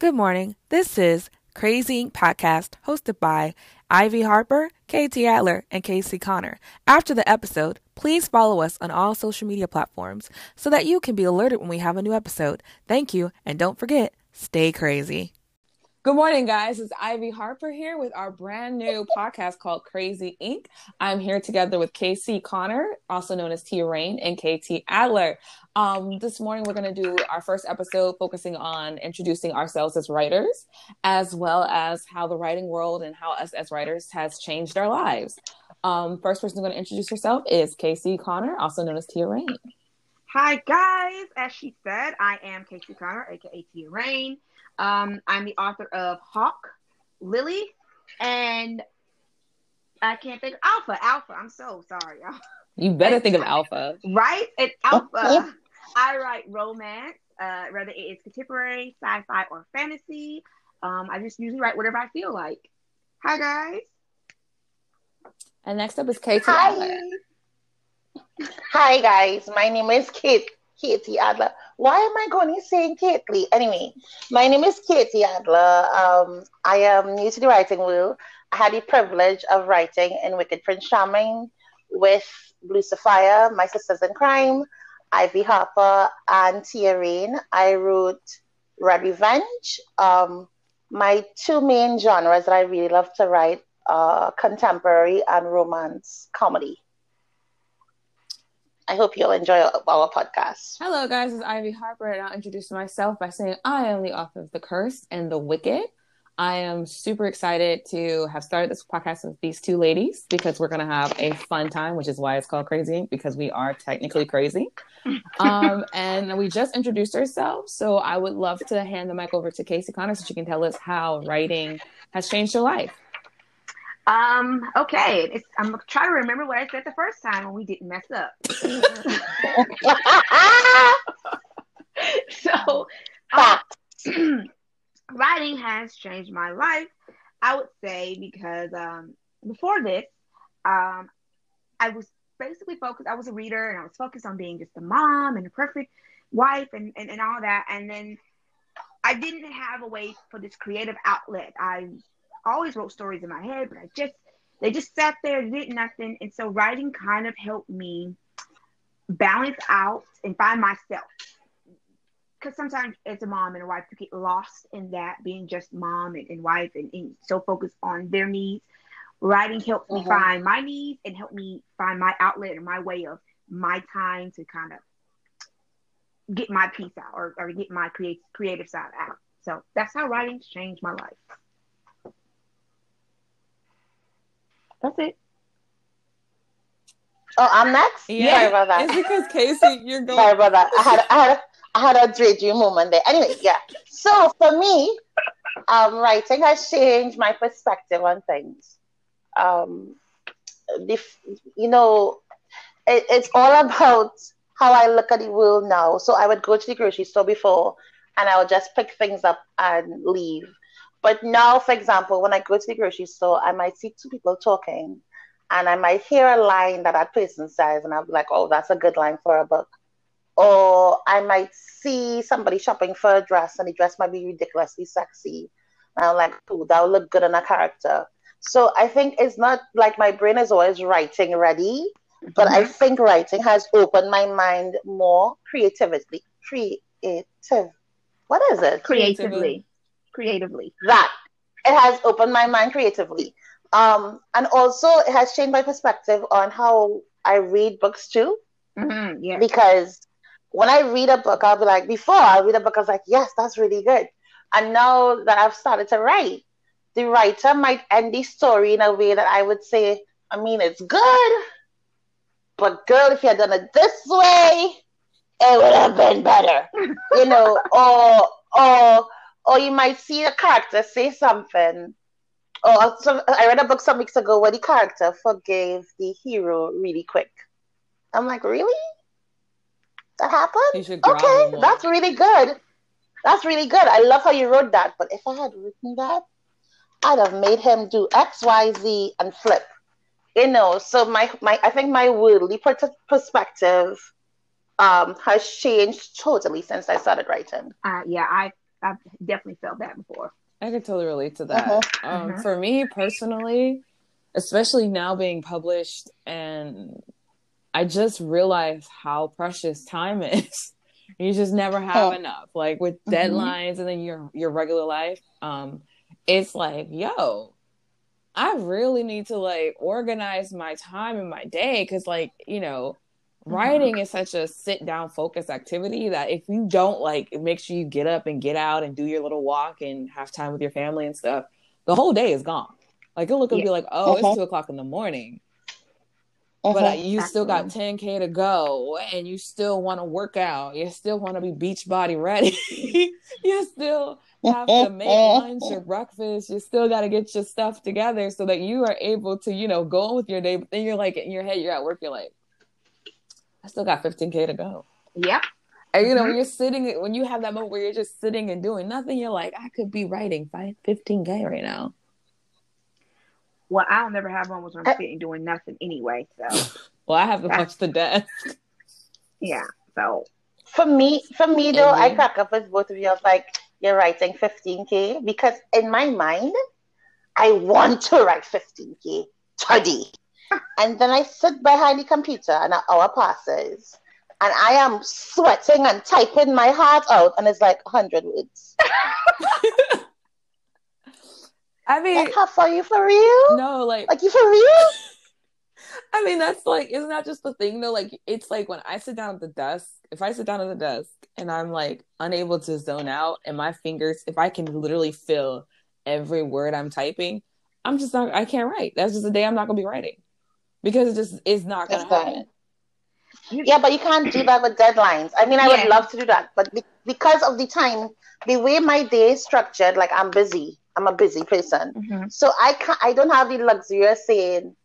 Good morning. This is Crazy Ink Podcast hosted by Ivy Harper, KT Adler, and Casey Connor. After the episode, please follow us on all social media platforms so that you can be alerted when we have a new episode. Thank you, and don't forget, stay crazy. Good morning, guys. It's Ivy Harper here with our brand new podcast called Crazy Ink. I'm here together with Casey Connor, also known as Tia Rain, and KT Adler. Um, this morning, we're going to do our first episode focusing on introducing ourselves as writers, as well as how the writing world and how us as writers has changed our lives. Um, first person going to introduce herself is Casey Connor, also known as Tia Rain. Hi, guys. As she said, I am Casey Connor, aka Tia Rain. Um, I'm the author of Hawk, Lily, and I can't think of Alpha. Alpha. I'm so sorry. y'all. You better think of Alpha. Right? It's Alpha. I write romance, uh, whether it is contemporary, sci-fi, or fantasy. Um, I just usually write whatever I feel like. Hi guys. And next up is Katie. Hi. Hi guys, my name is Kate Katie Adler. Why am I going to saying Kately? Anyway, my name is Katie Adler. Um, I am new to the writing world. I had the privilege of writing in Wicked Prince Charming with Blue Sapphire, My Sisters in Crime, Ivy Harper, and Tia Rain. I wrote Red Revenge. Um, my two main genres that I really love to write are contemporary and romance comedy. I hope you'll enjoy our podcast. Hello, guys. It's Ivy Harper, and I'll introduce myself by saying I am the author of The Curse and The Wicked. I am super excited to have started this podcast with these two ladies because we're going to have a fun time, which is why it's called Crazy because we are technically crazy. Um, and we just introduced ourselves. So I would love to hand the mic over to Casey Connor so she can tell us how writing has changed her life. Um, okay. It's, I'm trying to remember what I said the first time when we didn't mess up. so, uh, writing has changed my life. I would say because um, before this, um, I was basically focused. I was a reader, and I was focused on being just a mom and a perfect wife, and and, and all that. And then I didn't have a way for this creative outlet. I always wrote stories in my head, but I just they just sat there, did nothing. And so writing kind of helped me balance out and find myself. Because sometimes as a mom and a wife, you get lost in that being just mom and, and wife and, and, so focused on their needs. Writing helps me Mhm. find my needs and help me find my outlet and my way of my time to kind of get my piece out or, or get my create, creative side out. So that's how writing's changed my life. That's it. Oh, I'm next. Sorry about that. It's because Casey, you're going. Sorry about that. I had I had I had a daydream moment there. Anyway, yeah. So for me, um, writing has changed my perspective on things. Um, the, you know, it, it's all about how I look at the world now. So I would go to the grocery store before, and I would just pick things up and leave. But now, for example, when I go to the grocery store, I might see two people talking, and I might hear a line that that person says, and I'll be like, "Oh, that's a good line for a book." Or I might see somebody shopping for a dress, and the dress might be ridiculously sexy, and I'm like, "Oh, that would look good on a character." So I think it's not like my brain is always writing ready, but I mm-hmm. think writing has opened my mind more creatively. Creative. What is it? creatively creatively. That it has opened my mind creatively. Um and also it has changed my perspective on how i read books too. Mm-hmm, yeah. Because when i read a book i'll be like before i read a book i was like yes that's really good. And now that i've started to write the writer might end the story in a way that i would say i mean it's good but girl if you had done it this way it would have been better. You know or or or you might see a character say something. Or some, I read a book some weeks ago where the character forgave the hero really quick. I'm like, really? That happened? You should growl Okay, that's really good. That's really good. I love how you wrote that. But if I had written that, I'd have made him do X, Y, Z, and flip. You know, so my, my I think my worldly perspective um, has changed totally since I started writing. uh, yeah i I've definitely felt that before. I could totally relate to that. Uh-huh. Um, Uh-huh. For me personally, especially now being published, and I just realized how precious time is. you just never have Oh. enough. Like with Mhm. deadlines and then your your regular life, um, it's like, yo, I really need to like organize my time and my day because, like, you know, writing is such a sit down focus activity that if you don't like make sure you get up and get out and do your little walk and have time with your family and stuff, the whole day is gone. Like you'll look and be like, oh, Uh-huh. it's two o'clock in the morning, but uh, you still got 10k to go, and you still want to work out. You still want to be beach body ready. you still have to make lunch or breakfast. You still got to get your stuff together so that you are able to, you know, go on with your day. But then you're like in your head, you're at work. You're like, I still got 15k to go. Yep. And you know, when Mhm. you're sitting, when you have that moment where you're just sitting and doing nothing, you're like, I could be writing five, 15K right now. Well, I don't never have moments when I'm sitting doing nothing anyway. So Well, I have to Yeah. punch the desk. yeah. So For me, for me though, I Mhm. crack up with both of you. of Like you're writing 15k because in my mind, I want to write 15k today, and then I sit behind the computer and an hour passes, and I am sweating and typing my heart out, and it's like 100 words. I mean, Like, how far you for real? no, like, Like you for real? I mean, that's like, isn't that just the thing though? Like, it's like when I sit down at the desk, if I sit down at the desk and I'm like unable to zone out and my fingers, if I can literally feel every word I'm typing, I'm just not, I can't write. That's just a day I'm not going to be writing because it just is not going to happen. Yeah, but you can't do that with deadlines. I mean, I Yeah. would love to do that, but be- because of the time, the way my day is structured, like I'm busy. I'm a busy person, Mhm. so I can't. I don't have the luxury of saying.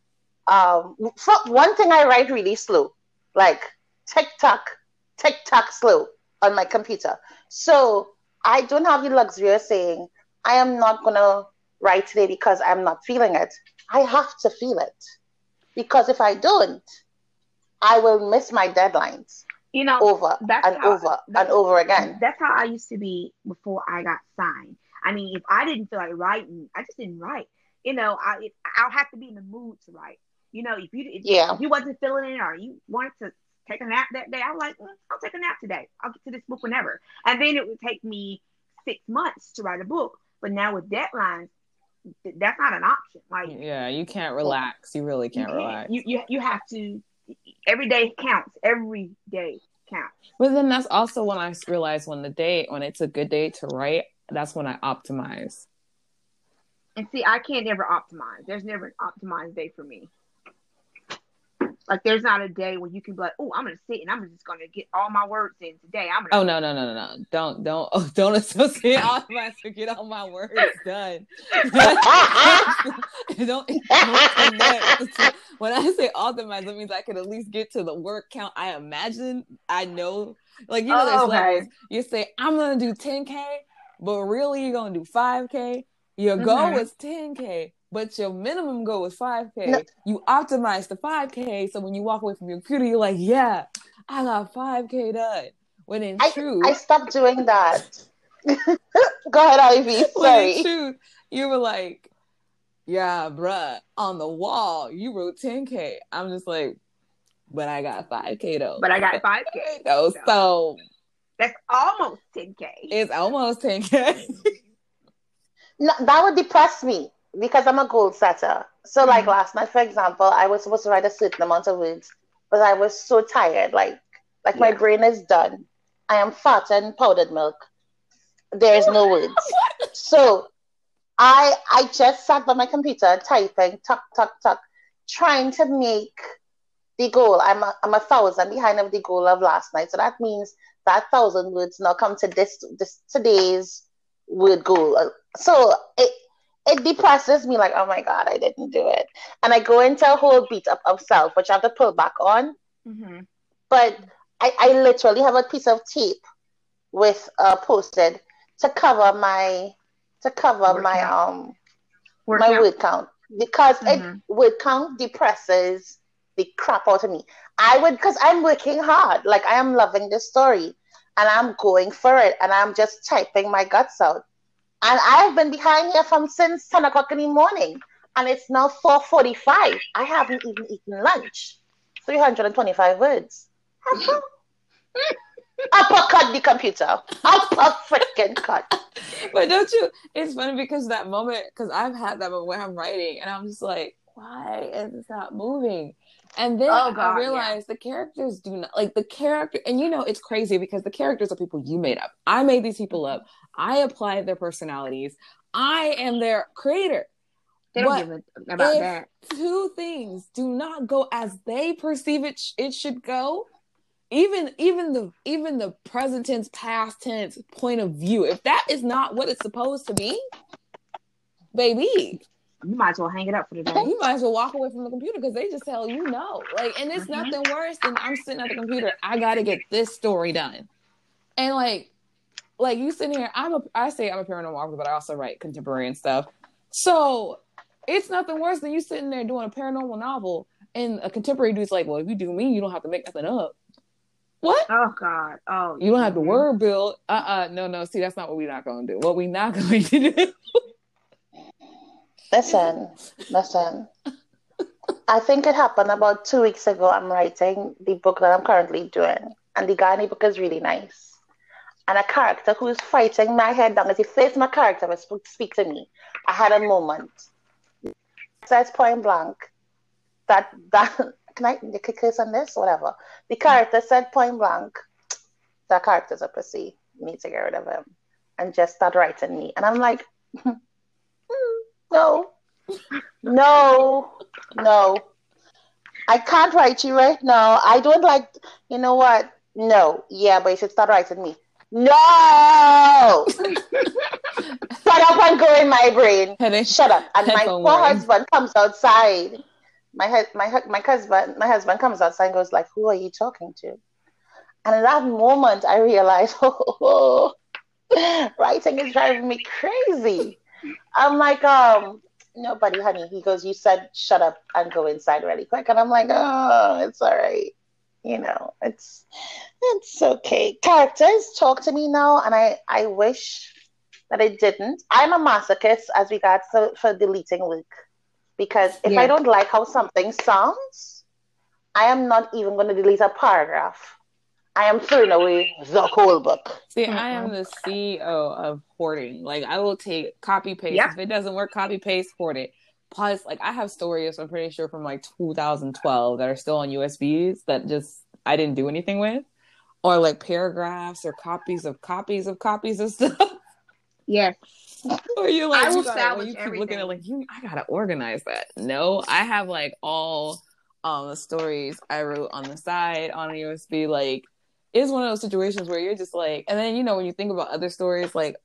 Um, for one thing, I write really slow, like tick tock, tick tock slow on my computer. So I don't have the luxury of saying I am not gonna write today because I'm not feeling it. I have to feel it because if I don't, I will miss my deadlines you know, over and how- over and over again. That's how I used to be before I got signed. I mean, if I didn't feel like writing, I just didn't write. You know, I it, I'll have to be in the mood to write. You know, if you if, Yeah. if you wasn't feeling it or you wanted to take a nap that day, I'm like, "Mm, I'll take a nap today. I'll get to this book whenever. And then it would take me six months to write a book. But now with deadlines, that's not an option. Like Yeah, you can't relax. You really can't can't. relax. You, you you have to. Every day counts. Every day counts. But then that's also when I realized when the day when it's a good day to write, that's when I optimize. And see, I can't ever optimize. There's never an optimized day for me. Like there's not a day when you can be like, oh, I'm gonna sit and I'm just gonna get all my words in today. I'm gonna. Oh no no no no no! Don't don't oh, don't associate optimize to get all my words done. don't, don't connect. when I say optimize, it means I can at least get to the word count. I imagine I know, like you know, there's Oh, okay. levels. You say I'm gonna do 10k, but really you're gonna do 5k. Your goal Mhm. is 10k, but your minimum goal is 5k. No. You optimize the 5k, so when you walk away from your computer, you're like, yeah, I got 5k done. When in I, truth, I stopped doing that. Go ahead, Ivy. when in truth, you were like, yeah, bruh, on the wall, you wrote 10K. I'm just like, but I got 5K though. But I got 5K. though. So, So that's almost 10K. it's almost 10K. No, that would depress me because I'm a goal setter. So, like Mhm. last night, for example, I was supposed to write a certain amount of words, but I was so tired. Like, like my brain is done. I am fat and powdered milk. There is no words. So, I I just sat by my computer typing, tuck, tuck, tuck, trying to make the goal. I'm a, I'm a thousand behind of the goal of last night. So that means that thousand words now come to this this today's word goal. So it it depresses me like, oh my god, I didn't do it, and I go into a whole beat up of self, which I have to pull back on. Mm-hmm. But I, I literally have a piece of tape with uh, posted to cover my to cover Word my count. um my out. word count because Mhm. it word count depresses the crap out of me. I would because I'm working hard. Like I am loving this story. and I'm going for it and I'm just typing my guts out. And I've been behind here from since 10 o'clock in the morning and it's now 4.45. I haven't even eaten lunch. 325 words. Uppercut the computer. Upper freaking cut. But don't you? It's funny because that moment, because I've had that moment where I'm writing and I'm just like, why is this not moving? And then Oh, God, I realized the characters do not like the character, and you know it's crazy because the characters are people you made up. I made these people up. Mm-hmm. I applied their personalities. I am their creator. They don't But give a about if that. two things do not go as they perceive it, sh- it should go. Even even the even the present tense, past tense point of view, if that is not what it's supposed to be, baby, You might as well hang it up for the day. you might as well walk away from the computer because they just tell you no. Like, and it's Mhm. nothing worse than I'm sitting at the computer. I got to get this story done, and like, like you sitting here. I'm a. I say I'm a paranormal author, but I also write contemporary and stuff. So it's nothing worse than you sitting there doing a paranormal novel, and a contemporary dude's like, "Well, if you do me, you don't have to make nothing up." What? Oh God. Oh. You don't have to mhm. word build. Uh uh No, no. See, that's not what we're not going to do. What we not going to do. Listen, listen. I think it happened about two weeks ago. I'm writing the book that I'm currently doing, and the guy in the book is really nice. And a character who's fighting my head down as he faced my character was speak to me. I had a moment. Says point blank that that can I click this on this? Whatever. The character said point blank, that character's a pussy. Need to get rid of him. And just start writing me. And I'm like, no, no, no. I can't write you right now. I don't like, you know what? No. Yeah, but you should start writing me. No! Shut up and go in my brain. Headache. Shut up. And my poor husband comes outside. My hu- my hu- my husband my husband comes outside and goes like, "Who are you talking to?" And in that moment, I realized, oh, writing is driving me crazy. I'm like, um, nobody, honey. He goes, you said shut up and go inside really quick, and I'm like, oh, it's all right. You know, it's it's okay. Characters talk to me now, and I I wish that it didn't. I'm a masochist as regards to, for deleting work because if I don't like how something sounds, I am not even going to delete a paragraph. I am throwing away the whole book. See, I am the CEO of hoarding. Like, I will take copy paste. Yep. If it doesn't work, copy paste, hoard it. Plus, like, I have stories, I'm pretty sure, from like 2012 that are still on USBs that just I didn't do anything with. Or like paragraphs or copies of copies of copies of stuff. Yes. or you like, I you will gotta- salvage you keep looking at like, you, I gotta organize that. No, I have like all um the stories I wrote on the side on a USB. Like, it's one of those situations where you're just like, and then you know when you think about other stories, like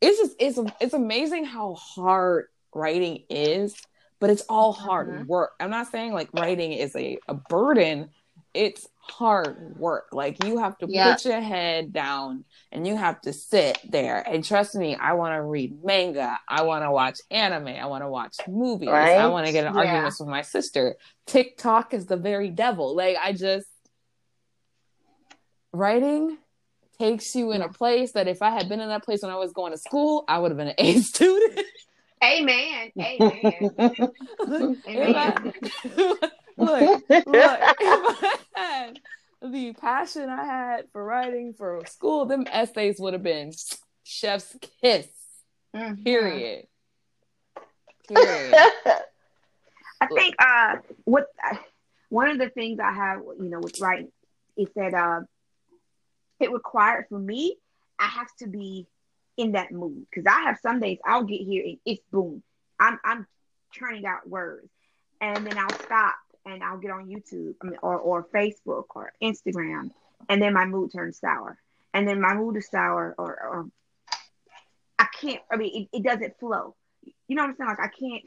it's just it's it's amazing how hard writing is, but it's all hard Mhm. work. I'm not saying like writing is a, a burden. It's hard work. Like you have to Yeah. put your head down and you have to sit there. And trust me, I want to read manga. I want to watch anime. I want to watch movies. I want to get in Yeah. arguments with my sister. TikTok is the very devil. Like I just writing takes you in a place that if I had been in that place when I was going to school, I would have been an A student. Amen. Amen. If I- look, look, if I had the passion I had for writing for school, them essays would have been chef's kiss. Mhm. Period. Period. I think uh, what one of the things I have, you know, with writing is that uh, it required for me, I have to be in that mood because I have some days I'll get here and it's boom, I'm I'm churning out words, and then I'll stop and I'll get on YouTube I mean, or or Facebook or Instagram, and then my mood turns sour, and then my mood is sour or or I can't. I mean, it, it doesn't flow. You know what I'm saying? Like I can't.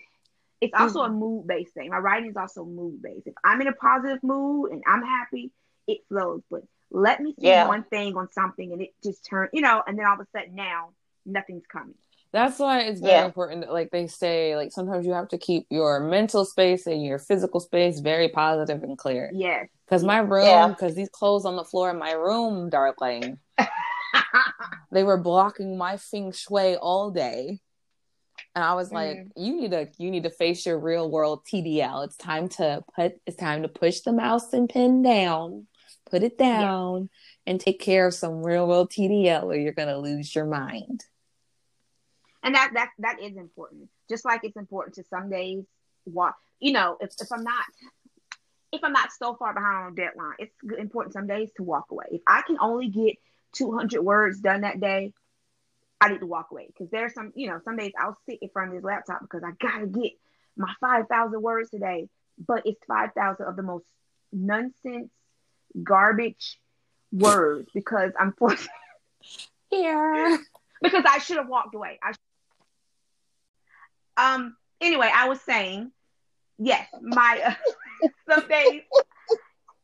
It's also a mm-hmm. mood based thing. My writing is also mood based. If I'm in a positive mood and I'm happy, it flows. But let me see Yeah. one thing on something and it just turned, you know, and then all of a sudden now nothing's coming. That's why it's very Yeah. important that, like they say, like sometimes you have to keep your mental space and your physical space very positive and clear. Yes. Because my room, Yeah. because these clothes on the floor in my room, darling, they were blocking my feng shui all day. And I was like, Mm. you need to you need to face your real world TDL. It's time to put it's time to push the mouse and pin down, put it down, and take care of some real world TDL or you're gonna lose your mind. and that that that is important. Just like it's important to some days walk. You know, if if I'm not if I'm not so far behind on deadline, it's important some days to walk away. If I can only get 200 words done that day, I need to walk away because there's some, you know, some days I'll sit in front of this laptop because I gotta get my 5,000 words today, but it's 5,000 of the most nonsense, garbage words because I'm forced Here. because I should have walked away. I um anyway, I was saying, yes, my uh, some days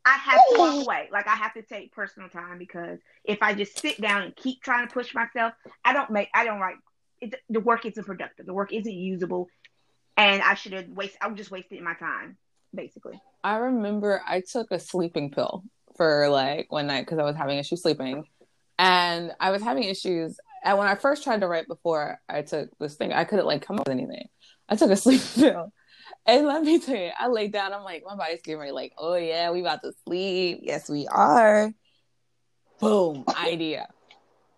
I have to walk away. Like I have to take personal time because if I just sit down and keep trying to push myself, I don't make I don't write it, the work isn't productive. The work isn't usable and I should have wasted I'm just wasting my time basically. I remember I took a sleeping pill for like one night because I was having issues sleeping. And I was having issues. And when I first tried to write before I took this thing, I couldn't like come up with anything. I took a sleep pill. And let me tell you, I laid down. I'm like, my body's getting ready. Like, oh yeah, we about to sleep. Yes, we are. Boom, idea.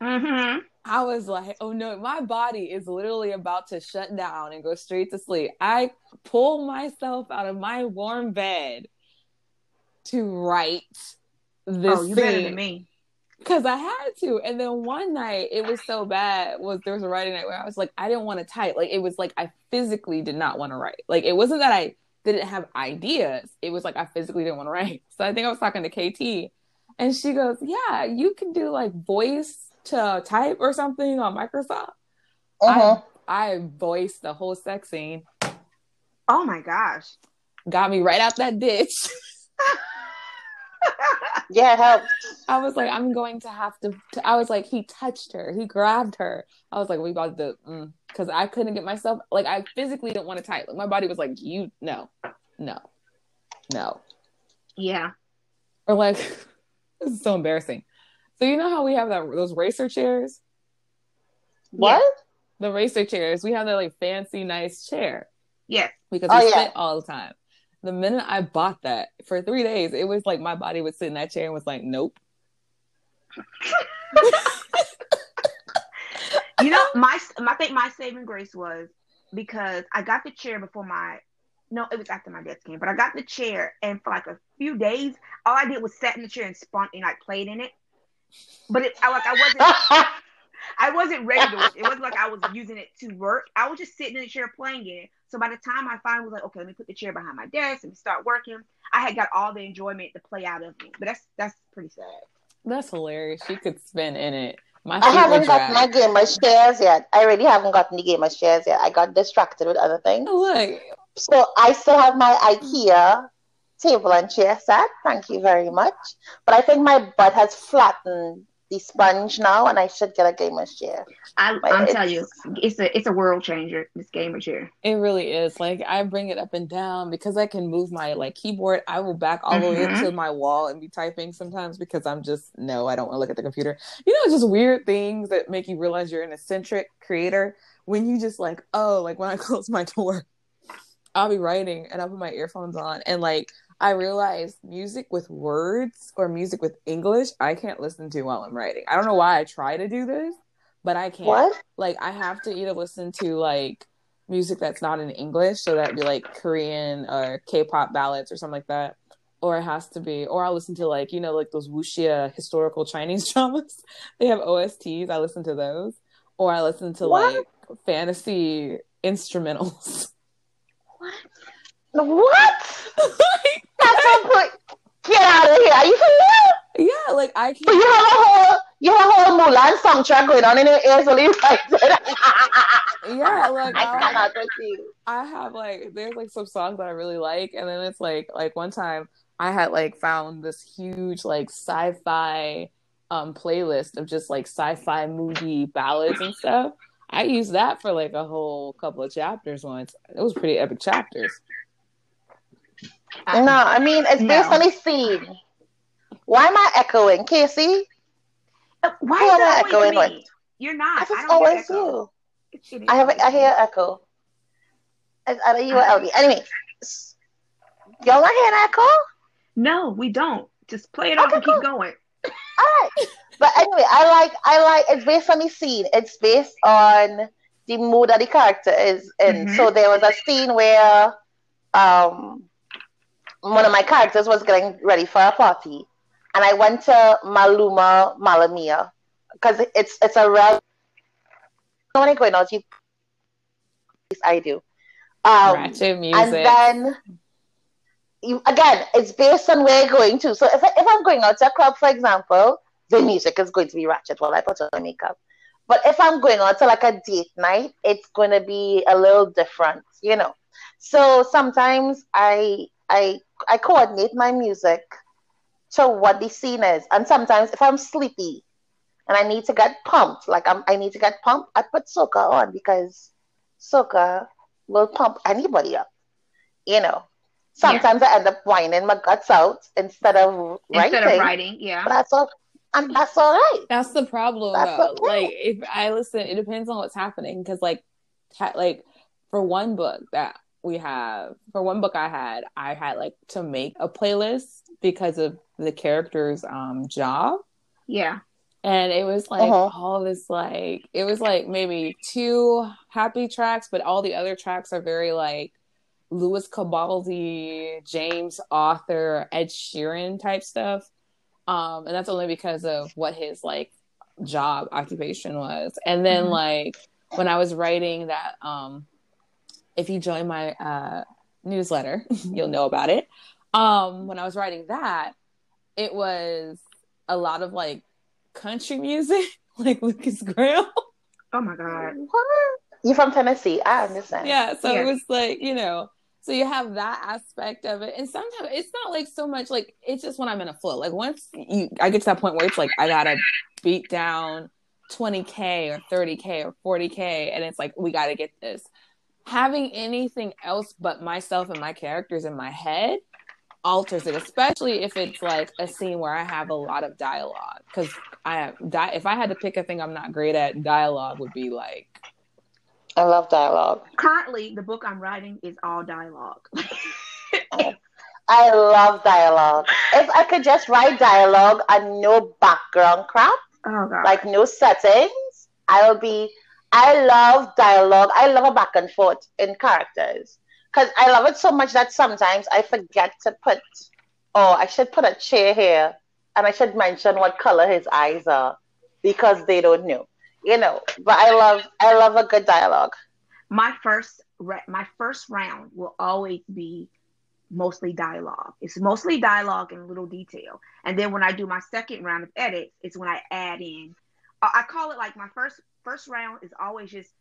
Mhm. I was like, oh no, my body is literally about to shut down and go straight to sleep. I pull myself out of my warm bed to write this Oh, you better than me. because I had to. And then one night it was so bad was there was a writing night where I was like, I didn't want to type. Like it was like I physically did not want to write. Like it wasn't that I didn't have ideas. It was like I physically didn't want to write. So I think I was talking to KT and she goes, Yeah, you can do like voice to type or something on Microsoft. Mhm. I I voiced the whole sex scene. Oh my gosh. Got me right out that ditch. Yeah, it helps. I was like, I'm going to have to. to- I was like, he touched her, he grabbed her. I was like, we about to, mm, because I couldn't get myself like I physically didn't want to type. Like my body was like, you no, no, no, yeah. or like this is so embarrassing. So you know how we have that those racer chairs, What? the racer chairs. We have that like fancy, nice chair Yes. because Oh, we yeah. sit all the time. The minute I bought that for three days, it was like my body would sit in that chair and was like, nope. You know, my I think my saving grace was because I got the chair before my no, it was after my desk came, but I got the chair and for like a few days, all I did was sat in the chair and spun and like played in it. But it, I like I wasn't I wasn't ready to work. It wasn't like I was using it to work. I was just sitting in the chair playing it. So by the time I finally was like, okay, let me put the chair behind my desk and start working, I had got all the enjoyment to play out of me. But that's that's pretty sad. That's hilarious. She could spin in it. My I haven't gotten my gamer chairs yet. I really haven't gotten the gamer chairs yet. I got distracted with other things. Oh, look, So I still have my IKEA table and chair set. Thank you very much. But I think my butt has flattened the sponge now, and I should get a gamer chair. I, But I'm telling you, it's a it's a world changer. This gamer chair. it really is. Like I bring it up and down because I can move my like keyboard. I will back all the way to mm-hmm. my wall and be typing sometimes because I'm just no, I don't want to look at the computer. You know, it's just weird things that make you realize you're an eccentric creator when you just like, oh, like when I close my door, I'll be writing and I'll put my earphones on and like I realize music with words or music with English, I can't listen to while I'm writing. I don't know why I try to do this, but I can't. What? Like I have to either listen to like music that's not in English, so that'd be like Korean or K-pop ballads or something like that. Or it has to be, or I'll listen to like you know like those wuxia historical Chinese dramas. They have OSTs. I listen to those, or I listen to What? like fantasy instrumentals. What? That's so good. Get out of here. Are you for real? yeah, like I can't. But you have a whole you have a whole Mulan soundtrack going on in your ears while you it. Yeah, like I with you. I have like there's like some songs that I really like, and then it's like like one time I had like found this huge like sci-fi um playlist of just like sci-fi movie ballads and stuff. I used that for like a whole couple of chapters once. It was pretty epic chapters. No, I mean it's based No. on the scene. Why am I echoing, Casey? Uh, Why Who is am I echoing me? with? You're not. Because I it's don't hear always echo. you. It- it is I have always I hear echo. It's either you or. Anyway, y'all not hearing echo? No, we don't. Just play it off Okay, and keep going. All right. But anyway, I like I like it's based on the scene. It's based on the mood that the character is in. Mhm. So there was a scene where um one of my characters was getting ready for a party, and I went to Maluma Malamia because it's it's a real. When I go out, you I do. Um, Ratchet music. and then you again, it's based on where you're going to. So if, I, if I'm going out to a club, for example, the music is going to be ratchet while I put on makeup. But if I'm going out to like a date night, it's going to be a little different, you know. So sometimes I I I coordinate my music to what the scene is, and sometimes if I'm sleepy and I need to get pumped, like I'm I need to get pumped, I put soca on because soca will pump anybody up, you know. Sometimes I end up whining my guts out instead of writing. Instead of writing, yeah. But that's all, and that's all right. That's the problem, That's though. okay. Like, if I listen, it depends on what's happening. Because, like, ha- like for one book that we have, for one book I had, I had like to make a playlist because of the character's um job, Yeah. and it was like Uh-huh. all this like it was like maybe two happy tracks, but all the other tracks are very like Lewis Capaldi, James Arthur, Ed Sheeran type stuff. Um, and that's only because of what his like job occupation was. And then Mhm. like when I was writing that, um, if you join my uh, newsletter, you'll know about it. Um, when I was writing that, it was a lot of like country music, like Lukas Graham. Oh my God. What? You're from Tennessee? I understand. yeah so Yeah. it was like you know so you have that aspect of it and sometimes it's not like so much like it's just when i'm in a flow like once you i get to that point where it's like i gotta beat down 20k or 30k or 40k and it's like we gotta get this having anything else but myself and my characters in my head alters it especially if it's like a scene where i have a lot of dialogue because i di- if i had to pick a thing i'm not great at dialogue would be like I love dialogue. Currently, the book I'm writing is all dialogue. I love dialogue. If I could just write dialogue and no background crap, oh God. like no settings, I'll be. I love dialogue. I love a back and forth in characters because I love it so much that sometimes I forget to put. Oh, I should put a chair here, and I should mention what color his eyes are because they don't know. You know, but I love. I love a good dialogue. my first my first round will always be mostly dialogue. It's mostly dialogue and little detail. And then when I do my second round of edits, it's when I add in. I I call it like my first first round is always just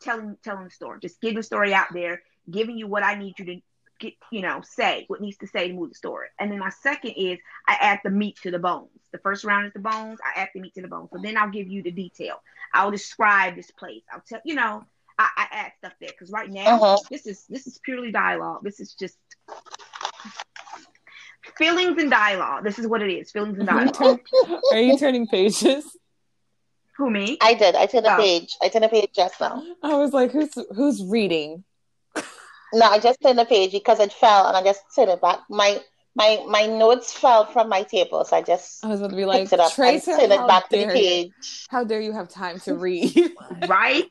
telling telling the story, just getting the story out there, giving you what I need you to get, you know, say what needs to say to move the story. And then my second is I add the meat to the bones. The first round is the bones. I add the meat to the bones. So then I'll give you the detail. I'll describe this place. I'll tell you know. I, I add stuff there because right now Uh-huh. this is this is purely dialogue. This is just feelings and dialogue. This is what it is. Feelings and dialogue. are you turning pages Who me? I did. I turned a Oh. page. I turned a page just now. I was like, who's who's reading? No, I just turned a page because it fell, and I just turned it back. My my my notes fell from my table, so I just I was about to be like, picked it up and Tracer, turned it how back to the dare you? page. How dare you have time to read? Right?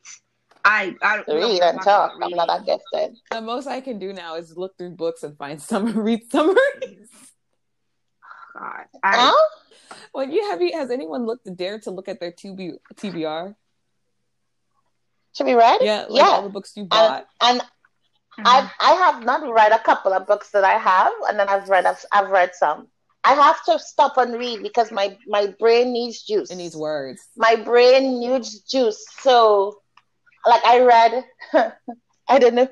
I I don't Read know and talk. I'm not that gifted. the most I can do now is look through books and find some read summaries. God. I, Huh? Well, you have you has anyone looked dared to look at their TB, TBR? Should we read? Yeah, like yeah. all the books you bought. And I I have not read a couple of books that I have, and then I've read I've, I've read some. I have to stop and read because my my brain needs juice. It needs words. my brain needs juice. So, like I read, I don't know,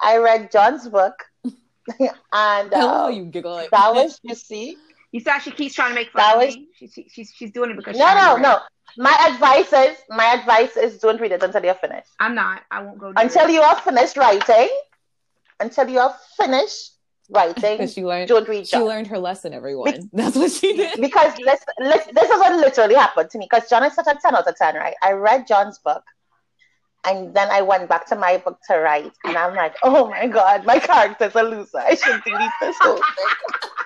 I read John's book, and Hello, uh, you giggle that was juicy. you saw she keeps trying to make That fun of was- me. She, she, she's she's doing it because No, she's no, no. My advice is, my advice is, don't read it until you're finished. I'm not. I won't go Until it. you are finished writing, until you are finished writing, Because she learned don't read she John. learned her lesson, everyone. That's what she did. because this, this, this is what literally happened to me. Because John is such a 10 out of 10, right? I read John's book. And then I went back to my book to write. And I'm like, oh my God, my character's a loser. I should delete this whole thing.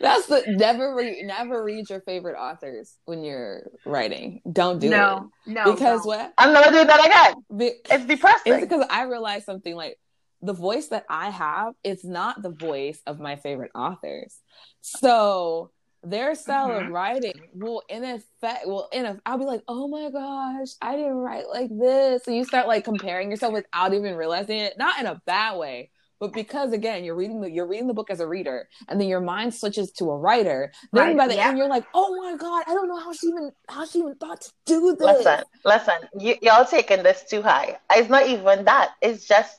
That's the never read never read your favorite authors when you're writing. Don't do no, no, it. Because don't. what? I'm never doing that again. Be- It's depressing. It's because I realized something like the voice that I have is not the voice of my favorite authors. So their style of Mhm. writing will in effect will in a I'll be like, oh my gosh, I didn't write like this. So you start like comparing yourself without even realizing it. Not in a bad way, but because again, you're reading the you're reading the book as a reader, and then your mind switches to a writer. Then Right, by the yeah. end, you're like, oh my god, I don't know how she even how she even thought to do this. Listen, listen, you, y'all taking this too high. It's not even that. It's just,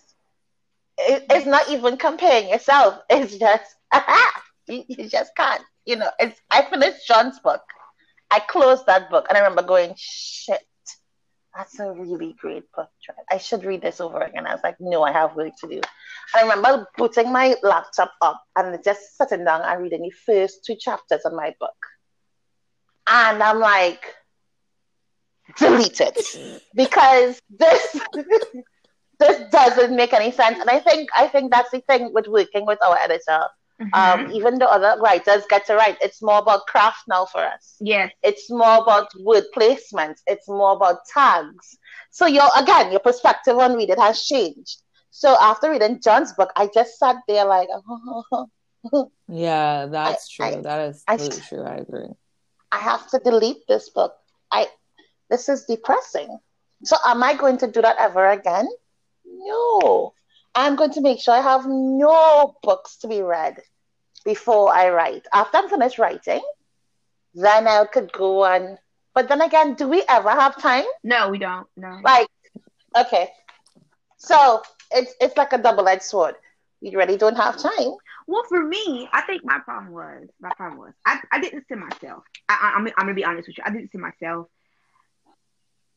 it, it's not even comparing yourself. It's just, you, you just can't. You know, it's. I finished John's book. I closed that book, and I remember going, shit, that's a really great book. I should read this over again. I was like, no, I have work to do. I remember putting my laptop up and just sitting down and reading the first two chapters of my book. And I'm like, delete it because this this doesn't make any sense. And I think I think that's the thing with working with our editor. Mhm. Um, even though other writers get to write, it's more about craft now for us. yes, It's more about word placement. It's more about tags. So your again, your perspective on reading has changed. So after reading John's book, I just sat there like, Yeah, that's true. I- that is I- absolutely true. I agree. I have to delete this book. I this is depressing. So am I going to do that ever again? No. I'm going to make sure I have no books to be read before I write. After I'm finished writing, then I could go on. But then again, do we ever have time? no, we don't. No, Like, okay. So it's it's like a double-edged sword. We really don't have time. Well, for me, I think my problem was my problem was I, I didn't see myself. I, I, I'm I'm gonna be honest with you. I didn't see myself.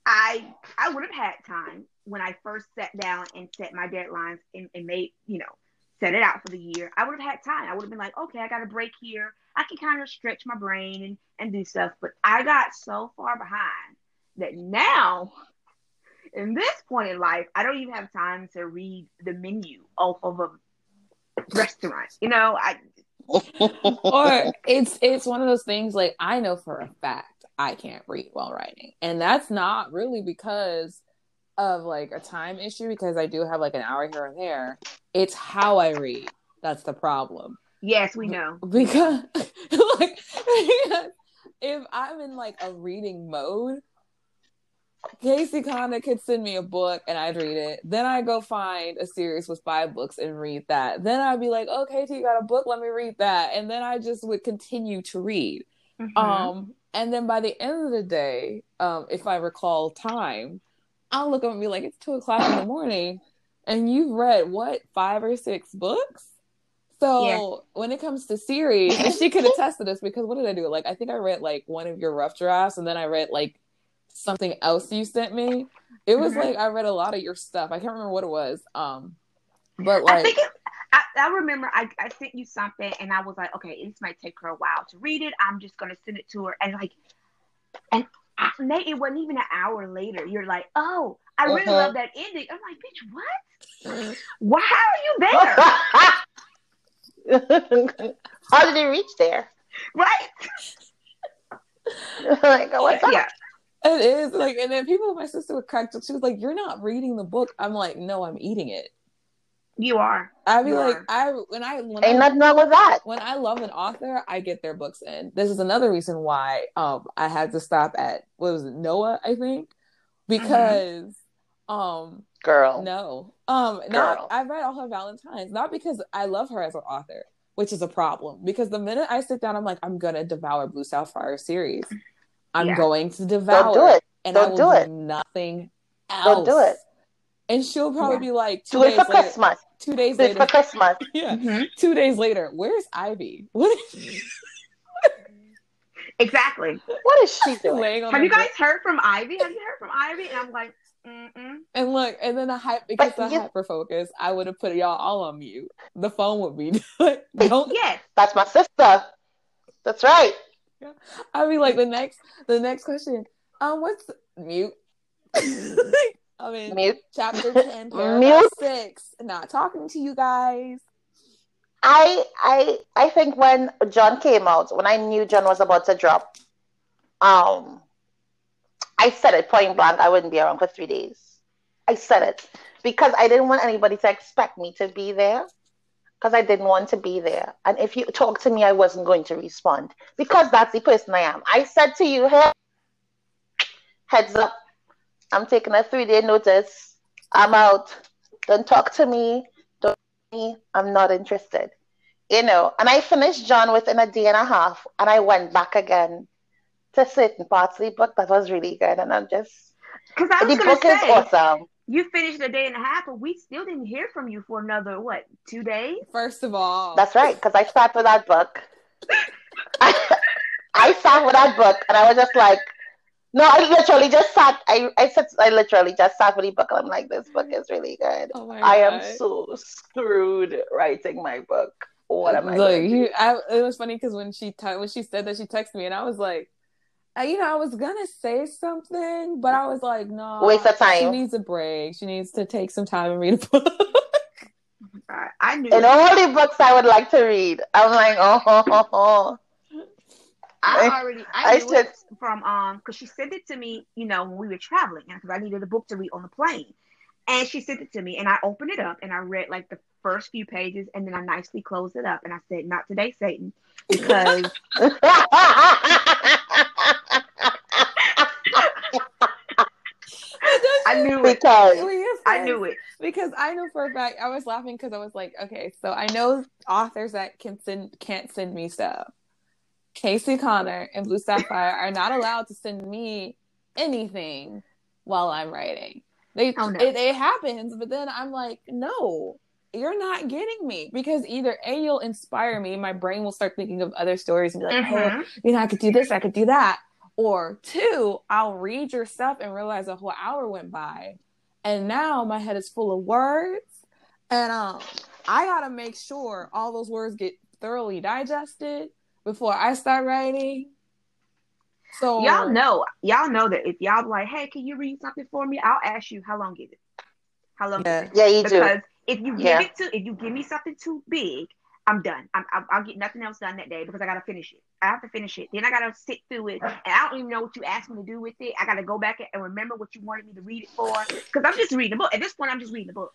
I I would have had time when I first sat down and set my deadlines and, and made you know set it out for the year. I would have had time. I would have been like, okay, I got a break here. I can kind of stretch my brain and and do stuff. But I got so far behind that now. In this point in life, I don't even have time to read the menu off of a restaurant. You know, I or it's it's one of those things like I know for a fact I can't read while writing. And that's not really because of like a time issue because I do have like an hour here and there. It's how I read. That's the problem. yes, we know. Because like if I'm in like a reading mode, Casey Connor could send me a book and I'd read it. Then I go find a series with five books and read that. Then I'd be like, "Oh, Katie, you got a book? Let me read that." And then I just would continue to read. Mhm. Um, and then by the end of the day, um, if I recall time, I'll look up and be like, "It's two o'clock in the morning, and you've read what five or six books." So Yeah. when it comes to series, and she could attest to this because what did I do? Like I think I read like one of your rough drafts, and then I read like something else you sent me. It was Mhm. like I read a lot of your stuff. I can't remember what it was. Um, but I like think it, I, I remember I, I sent you something and I was like, okay, this might take her a while to read it. I'm just gonna send it to her and like, and I, Nate, it wasn't even an hour later. You're like, oh, I really Mhm. love that ending. I'm like, bitch, what? Why are you there? How did he reach there? right? like, what's up? Yeah. It is like, and then people, my sister would crack. She was like, "You're not reading the book." I'm like, "No, I'm eating it." You are. I'd be You like, are. I when I when Ain't I, nothing wrong with that. when I love an author, I get their books in. This is another reason why um I had to stop at what was it Noah, I think, because um Girl. no um not Girl. I've read all her Valentines not because I love her as an author, which is a problem because the minute I sit down, I'm like, I'm gonna devour Blue Sapphire series. I'm Yeah. going to devour Don't do it. and I Don't will do do, it. nothing else. Don't do it. And she'll probably Yeah. be like two Do it days for later. Christmas. Two days Do it later. for Christmas. yeah. Mhm. Two days later, where's Ivy? What is Exactly. What is she she doing? laying on Have you guys bed? heard from Ivy? Have you heard from Ivy? And I'm like, mm-mm. And look, and then the hype because But the you- hyper focus, I would have put y'all all on mute. The phone would be don't Yes. That's my sister. That's right. Yeah. I mean like the next the next question. Um what's mute? I mean Mute. chapter ten, paragraph Mute. six. Not talking to you guys. I I I think when John came out, when I knew John was about to drop, um, I said it point blank. I wouldn't be around for three days. I said it because I didn't want anybody to expect me to be there. Because I didn't want to be there, and if you talk to me, I wasn't going to respond because that's the person I am. I said to you, "Hey, heads up, I'm taking a three day notice. I'm out. Don't talk to me. Don't me. I'm not interested. You know, and I finished John within a day and a half, and I went back again to certain parts of the book that was really good, and I'm just Because I was the book to is awesome. you finished a day and a half, but we still didn't hear from you for another, what, two days? First of all. That's right, because I sat with that book. I, sat with that book, and I was just like, no, I literally just sat. I I said I literally just sat with the book, I'm like, this book is really good. Oh my I am so screwed writing my book. What am I? Look, you, I, it was funny because when she te- when she said that she texted me and I was like, I, you know, I was gonna say something, but I was like, no, Waste of time. She needs a break. She needs to take some time and read a book. I, I knew. In all the books I would like to read, I'm like, oh, oh, oh, oh. I I- already, I, I knew said- it from um, because she sent it to me, you know, when we were traveling, because I needed a book to read on the plane, and she sent it to me, and I opened it up and I read like the first few pages, and then I nicely closed it up, and I said, "Not today, Satan," because I knew it. because I knew it. because I know for a fact I was laughing because I was like, okay, so I know authors that can send can't send me stuff. Casey Connor and Blue Sapphire are not allowed to send me anything while I'm writing. They Oh, no. it, it happens, but then I'm like, no, you're not getting me because either a you'll inspire me, my brain will start thinking of other stories and be like, oh, Mhm. you know, I could do this, I could do that. Or two, I'll read your stuff and realize a whole hour went by. And now my head is full of words. And um I gotta make sure all those words get thoroughly digested before I start writing. So Y'all know, y'all know that if y'all like, hey, can you read something for me? I'll ask you how long is it? How long Yeah. is it? yeah, you do. Because if you give Yeah. it to, if you give me something too big, I'm done. I'm, I'll, I'll get nothing else done that day because I gotta finish it. I have to finish it. Then I gotta sit through it, and I don't even know what you asked me to do with it. I gotta go back and remember what you wanted me to read it for because I'm just reading the book. At this point, I'm just reading the book.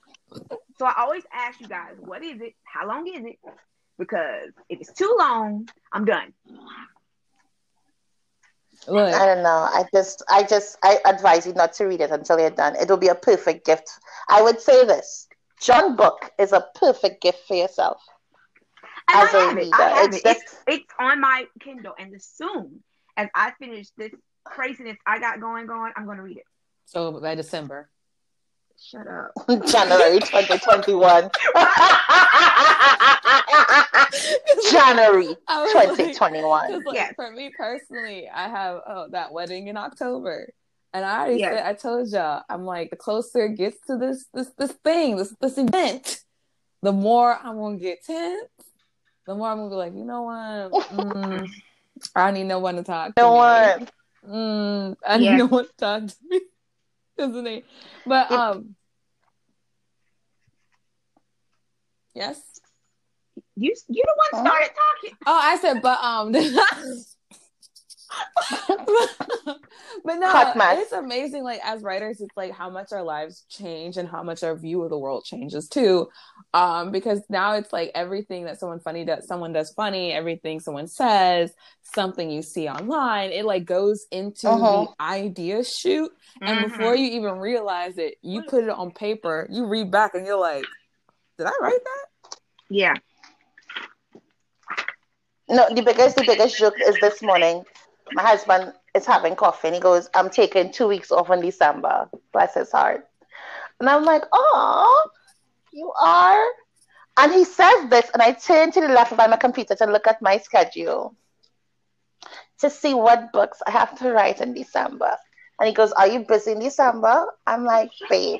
So I always ask you guys, what is it? How long is it? Because if it's too long, I'm done. look, I don't know. I just, I just, I advise you not to read it until you're done. It'll be a perfect gift. I would say this: John Book is a perfect gift for yourself. And As I a have it. reader, I have it's it. just- It's, it's on my Kindle, and as soon as I finish this craziness I got going, on, I'm gonna read it. so by December. Shut up. January 2021. January 2021. like- like, Yes. For me personally, I have oh that wedding in October, and I already Yes. said I told y'all I'm like the closer it gets to this this this thing this this event, the more I'm gonna get tense. The more I'm gonna be like, you know what? Mm, I need no one to talk to No me. one. Mm, I need Yeah. no one to talk to me. Isn't it? But um, yes. You you the one started talking. Oh, I said, but um, but no, Hot mess. it's amazing. Like as writers, it's like how much our lives change and how much our view of the world changes too. Um, because now it's like everything that someone funny does, someone does funny, everything someone says, something you see online, it like goes into Uh-huh. the idea shoot, and Mhm. before you even realize it, you put it on paper, you read back, and you're like, did I write that? yeah, No, the biggest, the biggest joke is this morning. My husband is having coffee and he goes, I'm taking two weeks off in December. Bless his heart. And I'm like, oh, you are? And he says this, and I turn to the left by my computer to look at my schedule to see what books I have to write in December. And he goes, Are you busy in December? I'm like, Babe,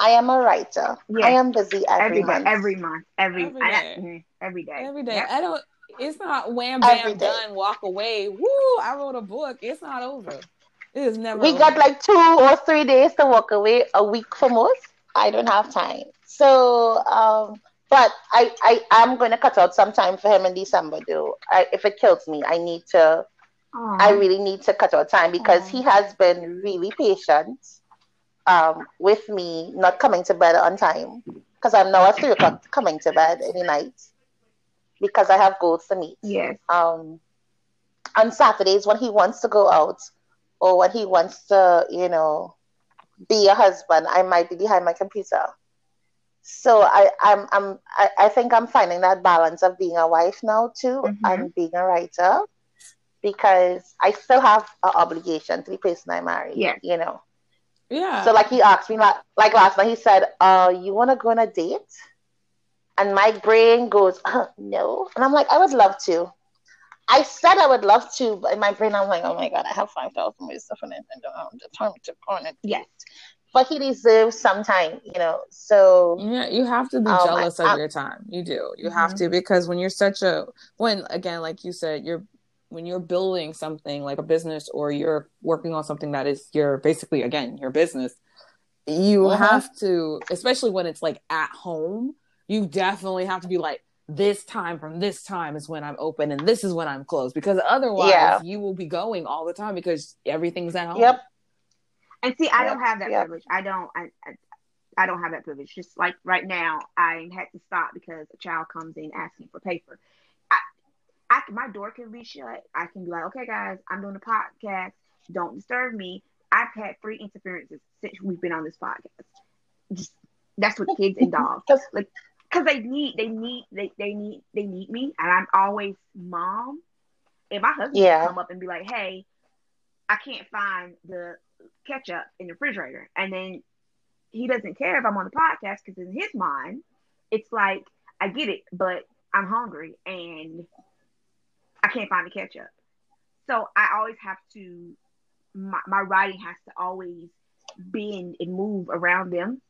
I am a writer. Yeah. I am busy every, every month. every month, every Every I- mhm, every day, Every day. Yep. I don't. It's not wham bam day. done. Walk away. Woo! I wrote a book. It's not over. It is never. we over. got like two or three days to walk away a week for most. I don't have time. So, um, but I, I am going to cut out some time for him in December, though. I, if it kills me, I need to. Aw. I really need to cut out time because Aw. he has been really patient um, with me not coming to bed on time because I'm now at three o'clock coming to bed any night because I have goals to meet. yes, Um, on Saturdays when he wants to go out or when he wants to, you know, be a husband, I might be behind my computer. So I, I'm, I'm, I, I think I'm finding that balance of being a wife now too Mhm. and being a writer because I still have an obligation to the person I marry. Yeah. You know. Yeah. So like he asked me like, like last night he said, uh, you wanna go on a date? And my brain goes, uh, no. And I'm like, I would love to. I said I would love to, but in my brain I'm like, oh my god, I have five thousand ways to finish and don't have the time to on date. yes, But he deserves some time, you know. So Yeah, you have to be Um, jealous I- of I- your time. You do. You have Mhm. to because when you're such a when again, like you said, you're when you're building something like a business or you're working on something that is your basically again your business, you Mhm. have to, especially when it's like at home, you definitely have to be like this time from this time is when I'm open and this is when I'm closed because otherwise Yeah. you will be going all the time because everything's at home. Yep. and see, I Yep, don't have that yep. privilege. I don't. I, I, I don't have that privilege. Just like right now, I had to stop because a child comes in asking for paper. I, I my door can be shut. I can be like, okay, guys, I'm doing a podcast. Don't disturb me. I've had three interferences since we've been on this podcast. Just that's with kids and dogs. Like, because they need, they need, they, they need, they need me, and I'm always mom. And my husband Yeah. will come up and be like, hey, I can't find the ketchup in the refrigerator. And then he doesn't care if I'm on the podcast because in his mind, it's like, I get it, but I'm hungry and I can't find the ketchup. So I always have to, my, my writing has to always bend and move around them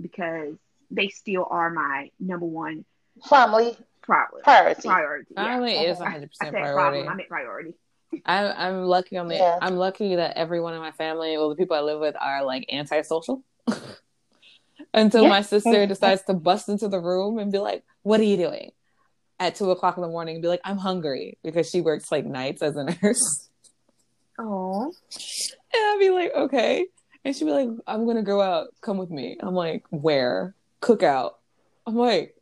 because they still are my number one family problem. priority. Priority. Yeah. Family is 100% I said priority. problem. I meant priority. I'm I'm lucky on the Yeah. I'm lucky that everyone in my family, well the people I live with are like antisocial. Until Yeah. my sister decides to bust into the room and be like, What are you doing? At two o'clock in the morning and be like, I'm hungry because she works like nights as a nurse. Oh. And I'd be like, Okay. And she'd be like, I'm gonna go out, come with me. I'm like, Where? Cookout. I'm like,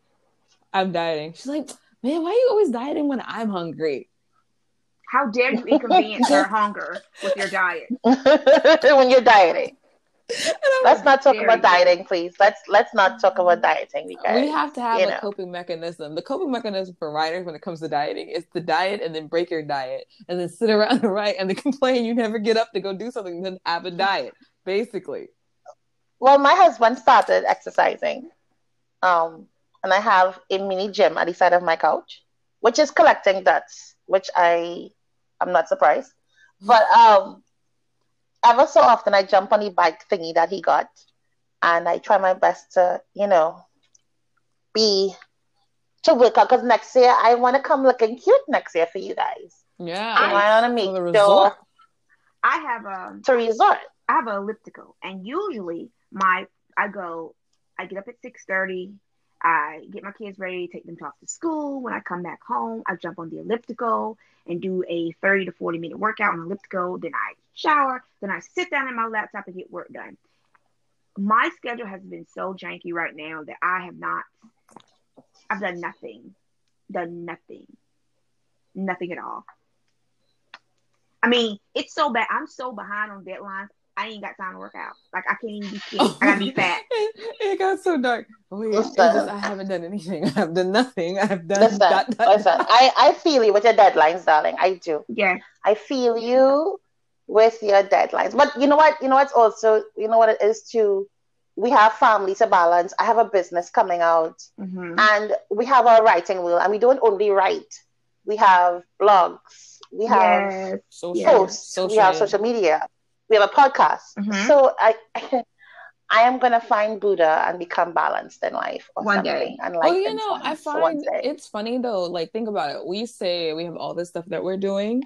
I'm dieting. She's like, Man, why are you always dieting when I'm hungry? How dare you inconvenience her hunger with your diet? when you're dieting. Let's not talk Very about good. dieting, please. Let's let's not talk about dieting because we have to have a know. coping mechanism. The coping mechanism for writers when it comes to dieting is to diet and then break your diet and then sit around and write and then complain you never get up to go do something then have a diet. Basically. Well, my husband started exercising, um, and I have a mini gym at the side of my couch, which is collecting dust, which I am not surprised. But um, ever so often, I jump on the bike thingy that he got, and I try my best to, you know, be to work out. Because next year, I want to come looking cute next year for you guys. Yeah. So I want to make the sure resort. I have a to resort. I have an elliptical, and usually my I go, I get up at six thirty. I get my kids ready, take them off to school. When I come back home, I jump on the elliptical and do a thirty to forty minute workout on the elliptical. Then I shower. Then I sit down at my laptop and get work done. My schedule has been so janky right now that I have not. I've done nothing, done nothing, nothing at all. I mean, it's so bad. I'm so behind on deadlines. I ain't got time to work out. Like I can't even be skinny. I gotta be fat. it, it got so dark. Oh, yeah. Just, I haven't done anything. I've done nothing. I've done Listen, dot, dot, listen. I, I feel you with your deadlines, darling. I do. Yeah. I feel you with your deadlines. But you know what? You know what's also, you know what it is too? We have family to balance. I have a business coming out Mm-hmm. and we have our writing wheel and we don't only write. We have blogs, we have Yes. Social, posts, we have social- social media, we have a podcast. Mhm. So I, I am gonna find Buddha and become balanced in life One something. day. And Well, like Oh, you know, I find it's funny though. Like, think about it. We say we have all this stuff that we're doing,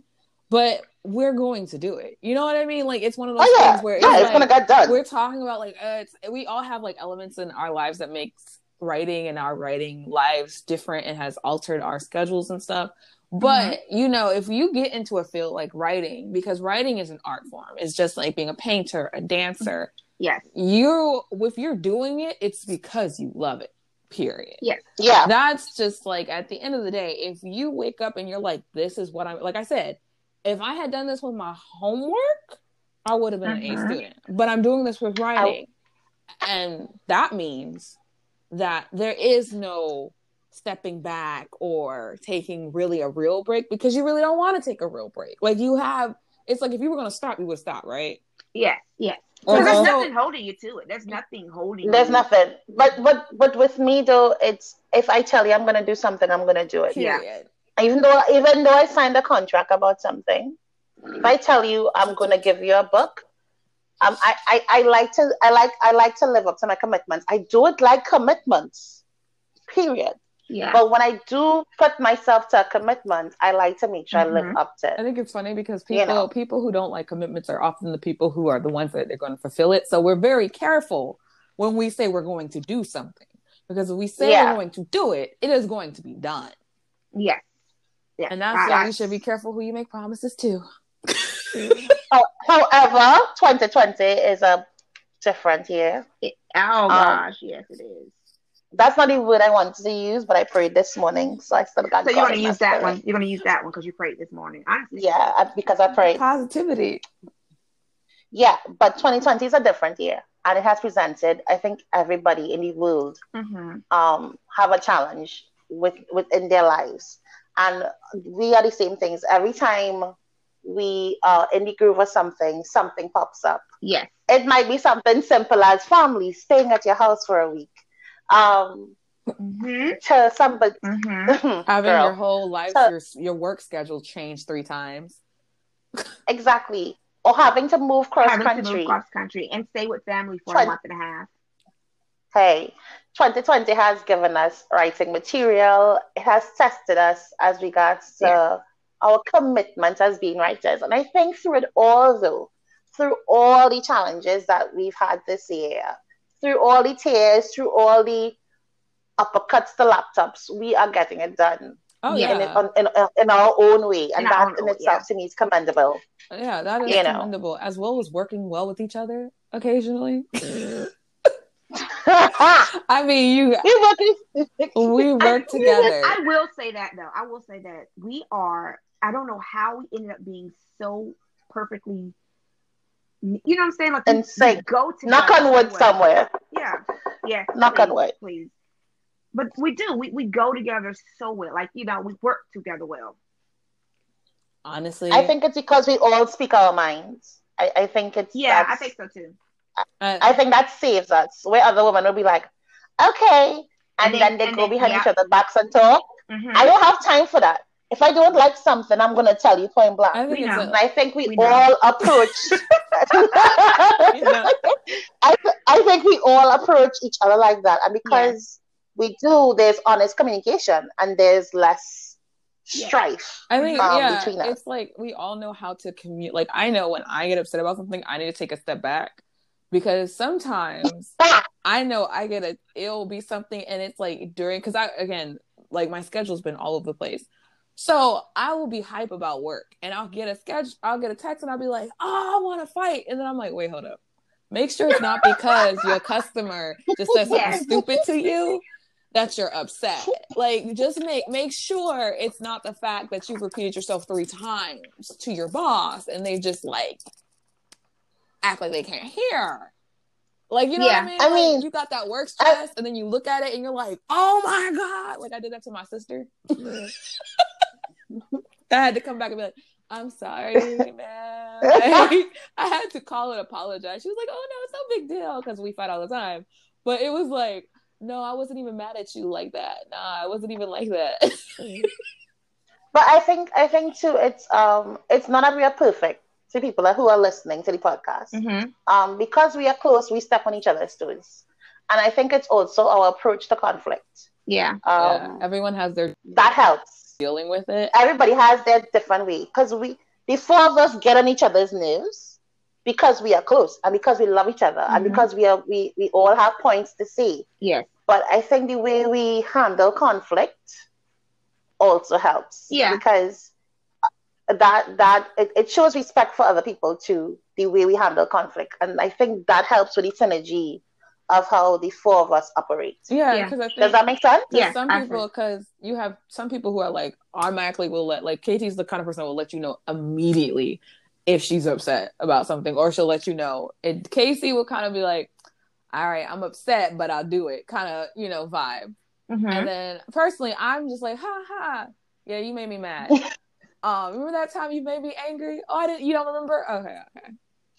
but we're going to do it. You know what I mean? Like, it's one of those oh yeah, things where yeah, it's, it's like, gonna get done. we're talking about like uh, it's, we all have like elements in our lives that makes writing and our writing lives different and has altered our schedules and stuff but you know if you get into a field like writing because writing is an art form it's just like being a painter a dancer Yes. you if you're doing it it's because you love it period Yes. Yeah, that's just like at the end of the day if you wake up and you're like this is what i'm like i said if i had done this with my homework i would have been an a Mhm. student but i'm doing this with writing and that means that there is no stepping back or taking really a real break because you really don't want to take a real break like you have it's like if you were going to stop you would stop right Yes. Yes. Mhm. Because there's nothing holding you to it. There's nothing holding. there's you. nothing. But but but with me though, it's if I tell you I'm gonna do something, I'm gonna do it. Yeah. period Even though even though I signed a contract about something, if I tell you I'm gonna give you a book, um, I, I, I like to I like I like to live up to my commitments. I don't like commitments, period. Yeah. But when I do put myself to a commitment, I like to make sure I live Mhm. up to it. I think it's funny because You people know. people who don't like commitments are often the people who are the ones that they're going to fulfill it. So we're very careful when we say we're going to do something because if we say Yeah. we're going to do it, it is going to be done. Yeah. Yes. And that's I- why I- you should be careful who you make promises to. How- However, 2020 is a different year. it- oh gosh, yes, it is. That's not even what I wanted to use, but I prayed this morning, so I still got. So you're gonna use that spirit. one. You're gonna use that one because you prayed this morning. Honestly. Yeah, I- because I prayed. Positivity. Yeah, but 2020 is a different year, and it has presented. I think everybody in the world Mm-hmm. um have a challenge with within their lives, and we are the same things. Every time we are in the groove of something, something pops up. Yes. It might be something simple as family staying at your house for a week. Um, Mm-hmm. to somebody. Mm-hmm. Having Girl. your whole life, So- your your work schedule changed three times. Exactly. Or having to move cross Having to move country. cross country and stay with family for Try- a month and a half. Hey, 2020 has given us writing material. It has tested us as regards to Yeah. our commitment as being writers. And I think through it all, though, through all the challenges that we've had this year, through all the tears, through all the uppercuts to laptops, we are getting it done Oh Yeah. in, in, in, in our own way. And In that in way, itself, to me, is commendable. yeah, that is You know. commendable. As well as working well with each other occasionally. I mean, you We working- we work I- together. I will say that though. I will say that we are. I don't know how we ended up being so perfectly. You know what I'm saying? Like we, In sync. we go to Knock on wood somewhere. Yeah. Yeah. Knock please, on wood. Please. But we do. We we go together so well. Like you know, we work together well. Honestly, I think it's because we all speak our minds. I, I think it's Yeah, I think so too. I- I think that saves us. Where other women will be like, okay, and, And then- then, they and go then- behind yeah. each other's backs and talk. Mhm. I don't have time for that. If I don't like something, I'm gonna tell you point blank. I think We know. and I think we, We know. all approach. I, th- I think we all approach each other like that, and because we do, there's honest communication and there's less Yeah. strife. I think um, yeah, between us. it's like we all know how to commute. Like I know when I get upset about something, I need to take a step back because sometimes I know I get a it'll be something and it's like during because I again like my schedule's been all over the place. So I will be hype about work and I'll get a schedule, I'll get a text and I'll be like, oh, I want to fight. And then I'm like, wait, hold up. Make sure it's not because your customer just said something stupid to you that you're upset. Like just make make sure it's not the fact that you've repeated yourself three times to your boss and they just like act like they can't hear. Like you know Yeah. what I mean? I Like, mean, you got that work stress, and then you look at it and you're like, "Oh my god!" Like I did that to my sister. I had to come back and be like, "I'm sorry, man." Like, I had to call and apologize. She was like, "Oh no, it's no big deal," because we fight all the time. But it was like, no, I wasn't even mad at you like that. Nah, I wasn't even like that. but I think I think too it's um it's not that we are perfect to people who are listening to the podcast. Mm-hmm. Um, because we are close, we step on each other's toes, and I think it's also our approach to conflict. Yeah. Um, yeah. Everyone has their that helps. dealing with it. Everybody has their different way because we the four of us get on each other's nerves because we are close and because we love each other and Mhm. because we are we we all have points to say. Yes. But I think the way we handle conflict also helps. Yeah. Because that that it, it shows respect for other people too, the way we handle conflict. And I think that helps with the synergy of how the four of us operate. Yeah, Yeah. because I think Does that make sense? Yeah, some I people because you have some people who are like automatically will let like Katie's the kind of person that will let you know immediately if she's upset about something, or she'll let you know. And Casey will kind of be like, "All right, I'm upset, but I'll do it," kind of you know vibe. Mm-hmm. And then personally, I'm just like, "Ha ha, yeah, you made me mad." um, remember that time you made me angry? Oh, I didn't. You don't remember? Okay, okay,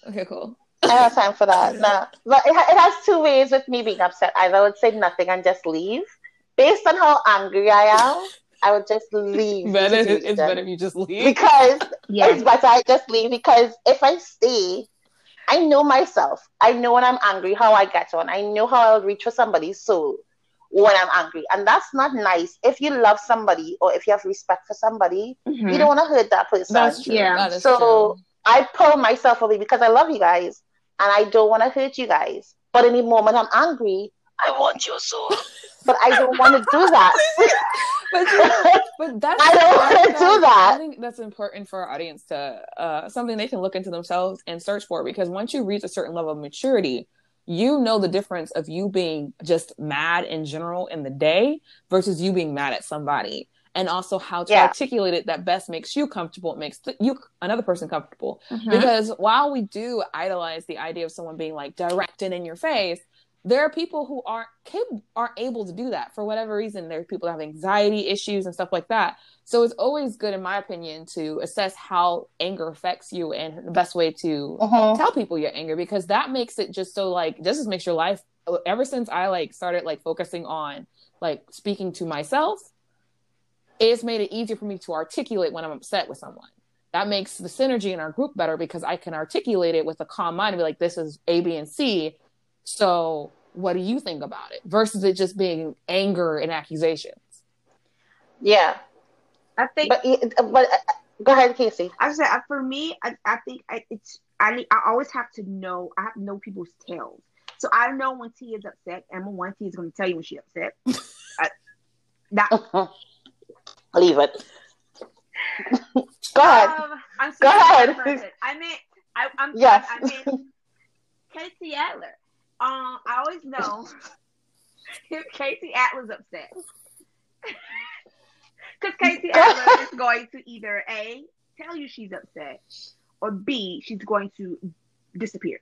okay, cool. I don't have time for that. No. But it, it has two ways with me being upset. Either I would say nothing and just leave. Based on how angry I am, I would just leave. the Better, it's better if you just leave. Because Yes. it's better I just leave because if I stay, I know myself. I know when I'm angry how I get on. I know how I'll reach for somebody's soul when I'm angry. And that's not nice. If you love somebody or if you have respect for somebody, Mhm. you don't want to hurt that person. That's true. Yeah. That is So- true. I pull myself away because I love you guys and I don't want to hurt you guys. But in the moment I'm angry, I want your soul. but I don't want to do that. but, you- but that's I don't wanna do that. I think that's important for our audience to uh, something they can look into themselves and search for because once you reach a certain level of maturity, you know the difference of you being just mad in general in the day versus you being mad at somebody. And also how to Yeah. articulate it that best makes you comfortable, it makes th- you another person comfortable. Mhm. Because while we do idolize the idea of someone being like direct and in your face, there are people who aren't capable, aren't able to do that for whatever reason. There are people that have anxiety issues and stuff like that. So it's always good, in my opinion, to assess how anger affects you and the best way to Mhm. tell people your anger because that makes it just so like this just makes your life. Ever since I like started like focusing on like speaking to myself, it's made it easier for me to articulate when I'm upset with someone that makes the synergy in our group better because I can articulate it with a calm mind and be like, this is A, B, and C. So what do you think about it? Versus it just being anger and accusations. Yeah. I think But, but uh, go ahead, Casey. I said uh, for me, I, I think I, it's I I always have to know. I have to know people's tails. So I know when T is upset, and when one T is going to tell you when she's upset. I, that Leave it. go ahead. Um, I'm Go ahead. I meant I, I'm Yes. I, I meant KT Adler. Um, I always know if KT Adler's upset. Because Casey Atlas is going to either A, tell you she's upset, or B, she's going to disappear.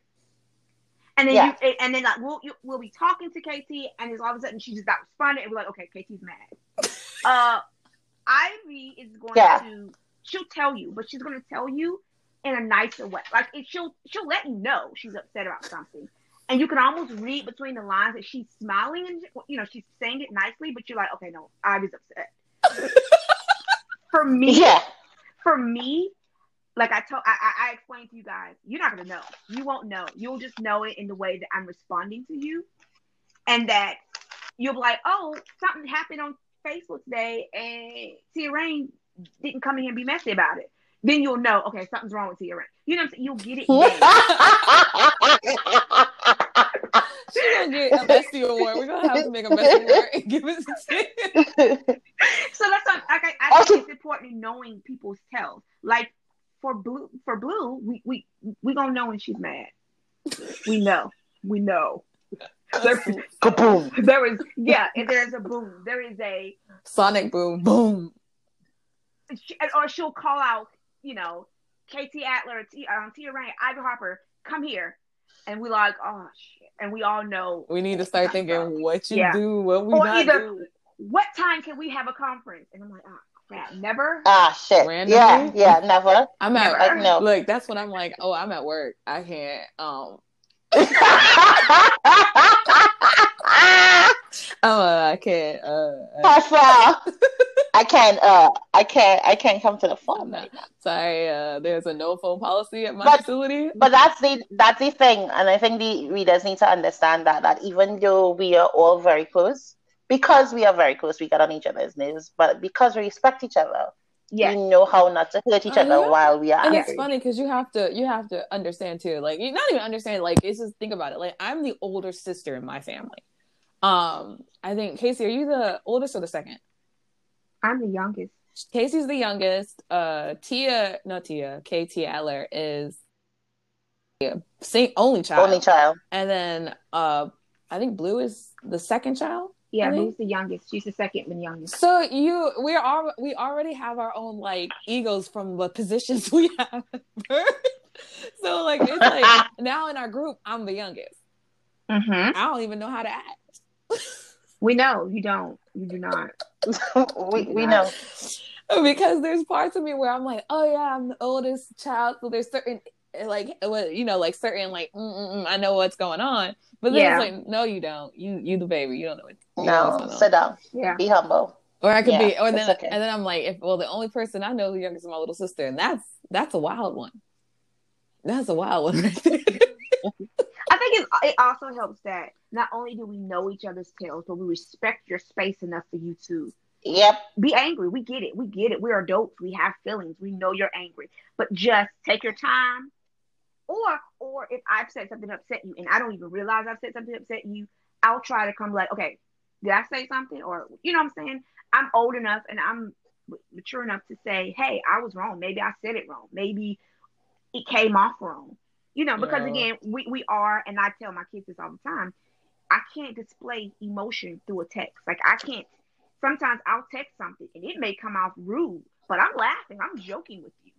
And then Yeah. you, and then like we'll you, we'll be talking to Katie, and then all of a sudden she's just not responding, and we're like, okay, Katie's mad. Uh, Ivy is going Yeah. to she'll tell you, but she's going to tell you in a nicer way. Like it, she'll she'll let you know she's upset about something, and you can almost read between the lines that she's smiling and you know she's saying it nicely, but you're like, okay, no, Ivy's upset. for me, Yeah. for me, like I told, I, I, I explained to you guys, you're not gonna know. You won't know. You'll just know it in the way that I'm responding to you, and that you'll be like, oh, something happened on Facebook today, and Tia Rain didn't come in here and be messy about it. Then you'll know, okay, something's wrong with Tia Rain. You know what I'm saying? You'll get it. then. She's gonna get a bestie award. We're gonna have to make a bestie award and give it to Tim. so that's what, like, I, I think it's important in knowing people's tells. Like for blue, for blue, we we we gonna know when she's mad. We know, we know. There, Kaboom. there is, yeah, and there is a boom. There is a, Sonic boom, boom. she- or she'll call out, you know, KT Adler, T, um, Tia Rain, Ivy Harper, come here, and we like, oh shit, and we all know. We need to start thinking what you Yeah. do, what we Or not either- do. What time can we have a conference? And I'm like, oh crap, never. Ah, shit. Randomly? Yeah, yeah, never. I'm at Never. Like, no. look. That's when I'm like, oh, I'm at work. I can't. Um, uh, I can't. Uh, uh, Pasha, I can't. Uh, I can't. I can't come to the phone. no. Sorry, uh, there's a no phone policy at my But- facility. But that's the that's the thing, and I think the readers need to understand that that even though we are all very close, because we are very close, we get on each other's nerves. But because we respect each other, Yes. we know how not to hurt each Oh, other yeah. while we are and angry. it's funny because you have to you have to understand too like you not even understand like it's just think about it like i'm the older sister in my family um i think casey are you the oldest or the second I'm the youngest. casey's the youngest uh tia not tia kt adler is yeah, same only child Only child. and then uh i think blue is the second child Yeah, Really? Blue's the youngest. She's the second and youngest. so you we're we already have our own like egos from the positions we have so like it's like now in our group i'm the youngest Mm-hmm. I don't even know how to act We know you don't. You do not. we we know. because there's parts of me where I'm like, oh yeah, I'm the oldest child, so there's certain like you know, like certain like mm, mm, mm, I know what's going on, but then Yeah. it's like, no, you don't. You you the baby, you don't know what. you don't know what's No, going sit on. down. Yeah. Be humble. Or I could Yeah, be, or then okay. and then I'm like, if well, the only person I know the youngest is my little sister, and that's that's a wild one. That's a wild one. Right there. Think it, also helps that not only do we know each other's tales, but we respect your space enough for you to Yep. be angry. We get it. We get it. We're adults. We have feelings. We know you're angry. But just take your time. Or or if I've said something upset you and I don't even realize I've said something to upset you, I'll try to come like, okay, did I say something? Or you know what I'm saying? I'm old enough and I'm mature enough to say, hey, I was wrong. Maybe I said it wrong. Maybe it came off wrong. You know, because Yeah. again, we, we are, and I tell my kids this all the time, I can't display emotion through a text. Like I can't sometimes I'll text something and it may come off rude, but I'm laughing, I'm joking with you.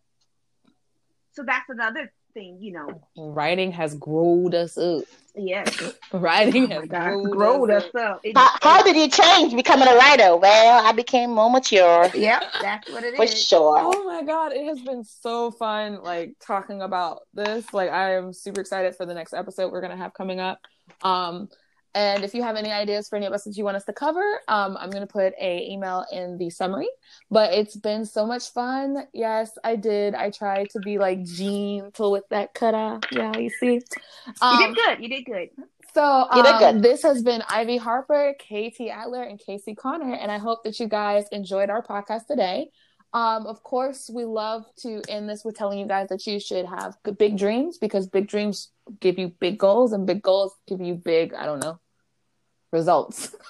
So that's another thing, you know. Writing has growed us up. Yes. Writing Oh has my God. growed, Growed us us up. up. It- How, how did you change becoming a writer? Well, I became more mature Yep, that's what it for is. sure. Oh my god, it has been so fun like talking about this. Like I am super excited for the next episode we're gonna have coming up. Um and if you have any ideas for any episodes you want us to cover, um, I'm gonna put a email in the summary. But it's been so much fun. Yes, I did. I tried to be like gentle with that cut off. Yeah, you see. You Um, did good. You did good. so You did um, good. this has been Ivy Harper, Katie Adler, and Casey Connor, and I hope that you guys enjoyed our podcast today. Um, of course, we love to end this with telling you guys that you should have big dreams because big dreams give you big goals, and big goals give you big, I don't know, results.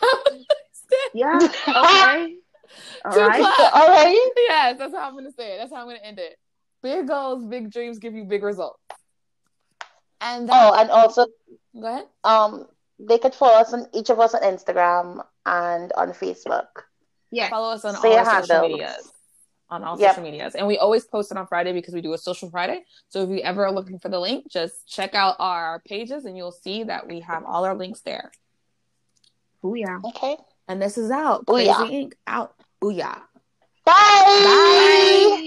Yeah. Okay. All Two right. claps. All right. yes, that's how I'm gonna say it. That's how I'm gonna end it. Big goals, big dreams give you big results. And that, Oh, and also, go ahead. um, they could follow us on each of us on Instagram and on Facebook. Yeah, follow us on Say all your our social handles. medias on all Yep. social medias and we always post it on friday because we do a social friday so if you ever are looking for the link just check out our pages and you'll see that we have all our links there Booyah. Okay. and this is out Booyah. crazy ink out booyah Bye. Bye.